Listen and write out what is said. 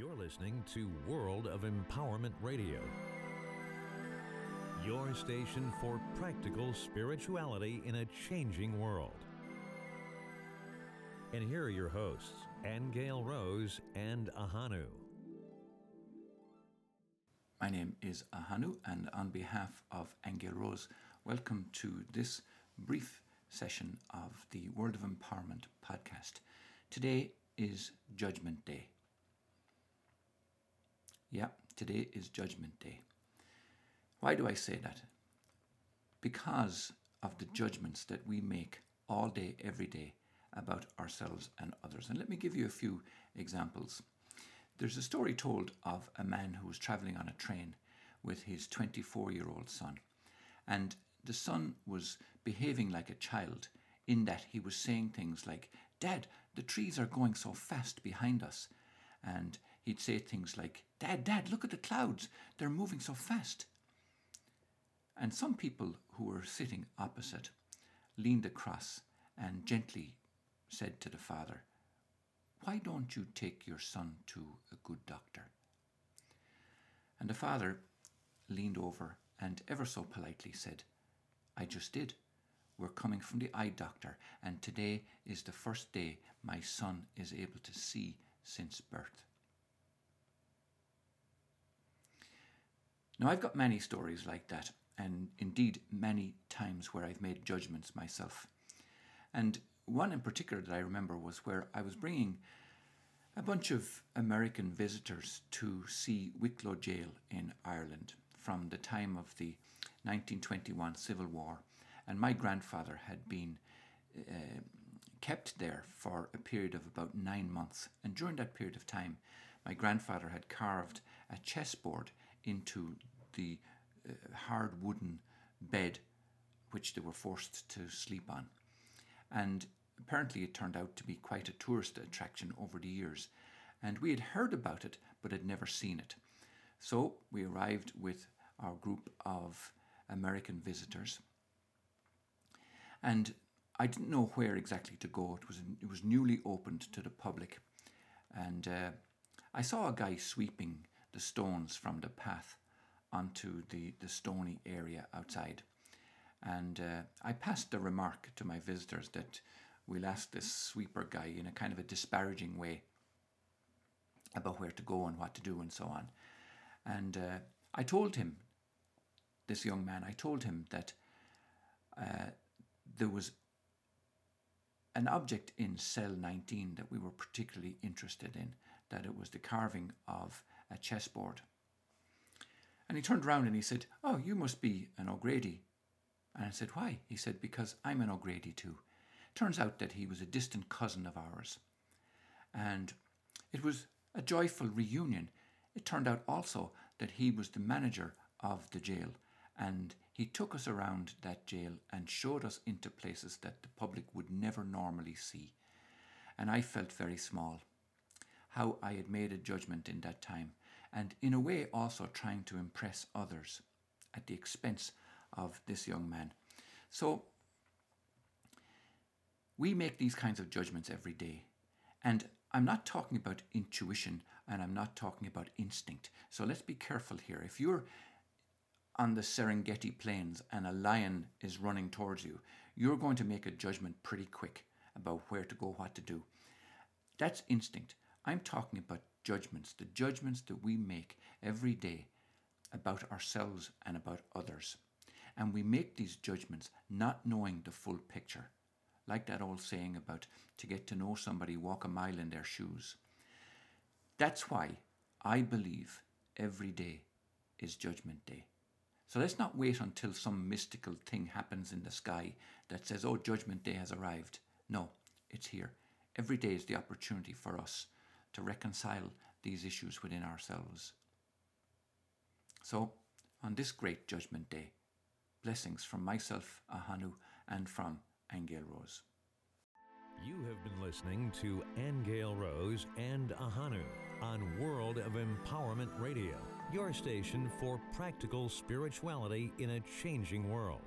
You're listening to World of Empowerment Radio, your station for practical spirituality in a changing world. And here are your hosts, Angel Rose and Ahanu. My name is Ahanu, and on behalf of Angel Rose, welcome to this brief session of the World of Empowerment podcast. Today is Judgment Day. Yeah, today is Judgment Day. Why do I say that? Because of the judgments that we make all day, every day about ourselves and others. And let me give you a few examples. There's a story told of a man who was traveling on a train with his 24 year old son. And the son was behaving like a child in that he was saying things like, Dad, the trees are going so fast behind us. And he'd say things like, Dad, Dad, look at the clouds, they're moving so fast. And some people who were sitting opposite leaned across and gently said to the father, why don't you take your son to a good doctor? And the father leaned over and ever so politely said, I just did. We're coming from the eye doctor, and today is the first day my son is able to see since birth. Now, I've got many stories like that, and indeed many times where I've made judgments myself. And one in particular that I remember was where I was bringing a bunch of American visitors to see Wicklow Jail in Ireland from the time of the 1921 Civil War. And my grandfather had been uh, kept there for a period of about nine months. And during that period of time, my grandfather had carved a chessboard into the uh, hard wooden bed which they were forced to sleep on. And Apparently, it turned out to be quite a tourist attraction over the years, and we had heard about it but had never seen it. So we arrived with our group of American visitors, and I didn't know where exactly to go. It was it was newly opened to the public, and uh, I saw a guy sweeping the stones from the path onto the, the stony area outside. And uh, I passed the remark to my visitors that we'll ask this sweeper guy in a kind of a disparaging way about where to go and what to do and so on. And uh, I told him, this young man, I told him that uh, there was an object in cell 19 that we were particularly interested in, that it was the carving of a chessboard. And he turned around and he said, Oh, you must be an O'Grady. And I said, Why? He said, Because I'm an O'Grady too. Turns out that he was a distant cousin of ours. And it was a joyful reunion. It turned out also that he was the manager of the jail and he took us around that jail and showed us into places that the public would never normally see. And I felt very small. How I had made a judgment in that time, and in a way also trying to impress others at the expense of this young man. So we make these kinds of judgments every day. And I'm not talking about intuition and I'm not talking about instinct. So let's be careful here. If you're on the Serengeti plains and a lion is running towards you, you're going to make a judgment pretty quick about where to go, what to do. That's instinct. I'm talking about judgments, the judgments that we make every day about ourselves and about others. And we make these judgments not knowing the full picture like that old saying about to get to know somebody, walk a mile in their shoes. That's why I believe every day is Judgment Day. So let's not wait until some mystical thing happens in the sky that says, oh, Judgment Day has arrived. No, it's here. Every day is the opportunity for us to reconcile these issues within ourselves. So, on this great Judgment Day, blessings from myself, Ahanu, and from Angel Rose. You have been listening to Angel Rose and Ahanu on World of Empowerment Radio, your station for practical spirituality in a changing world.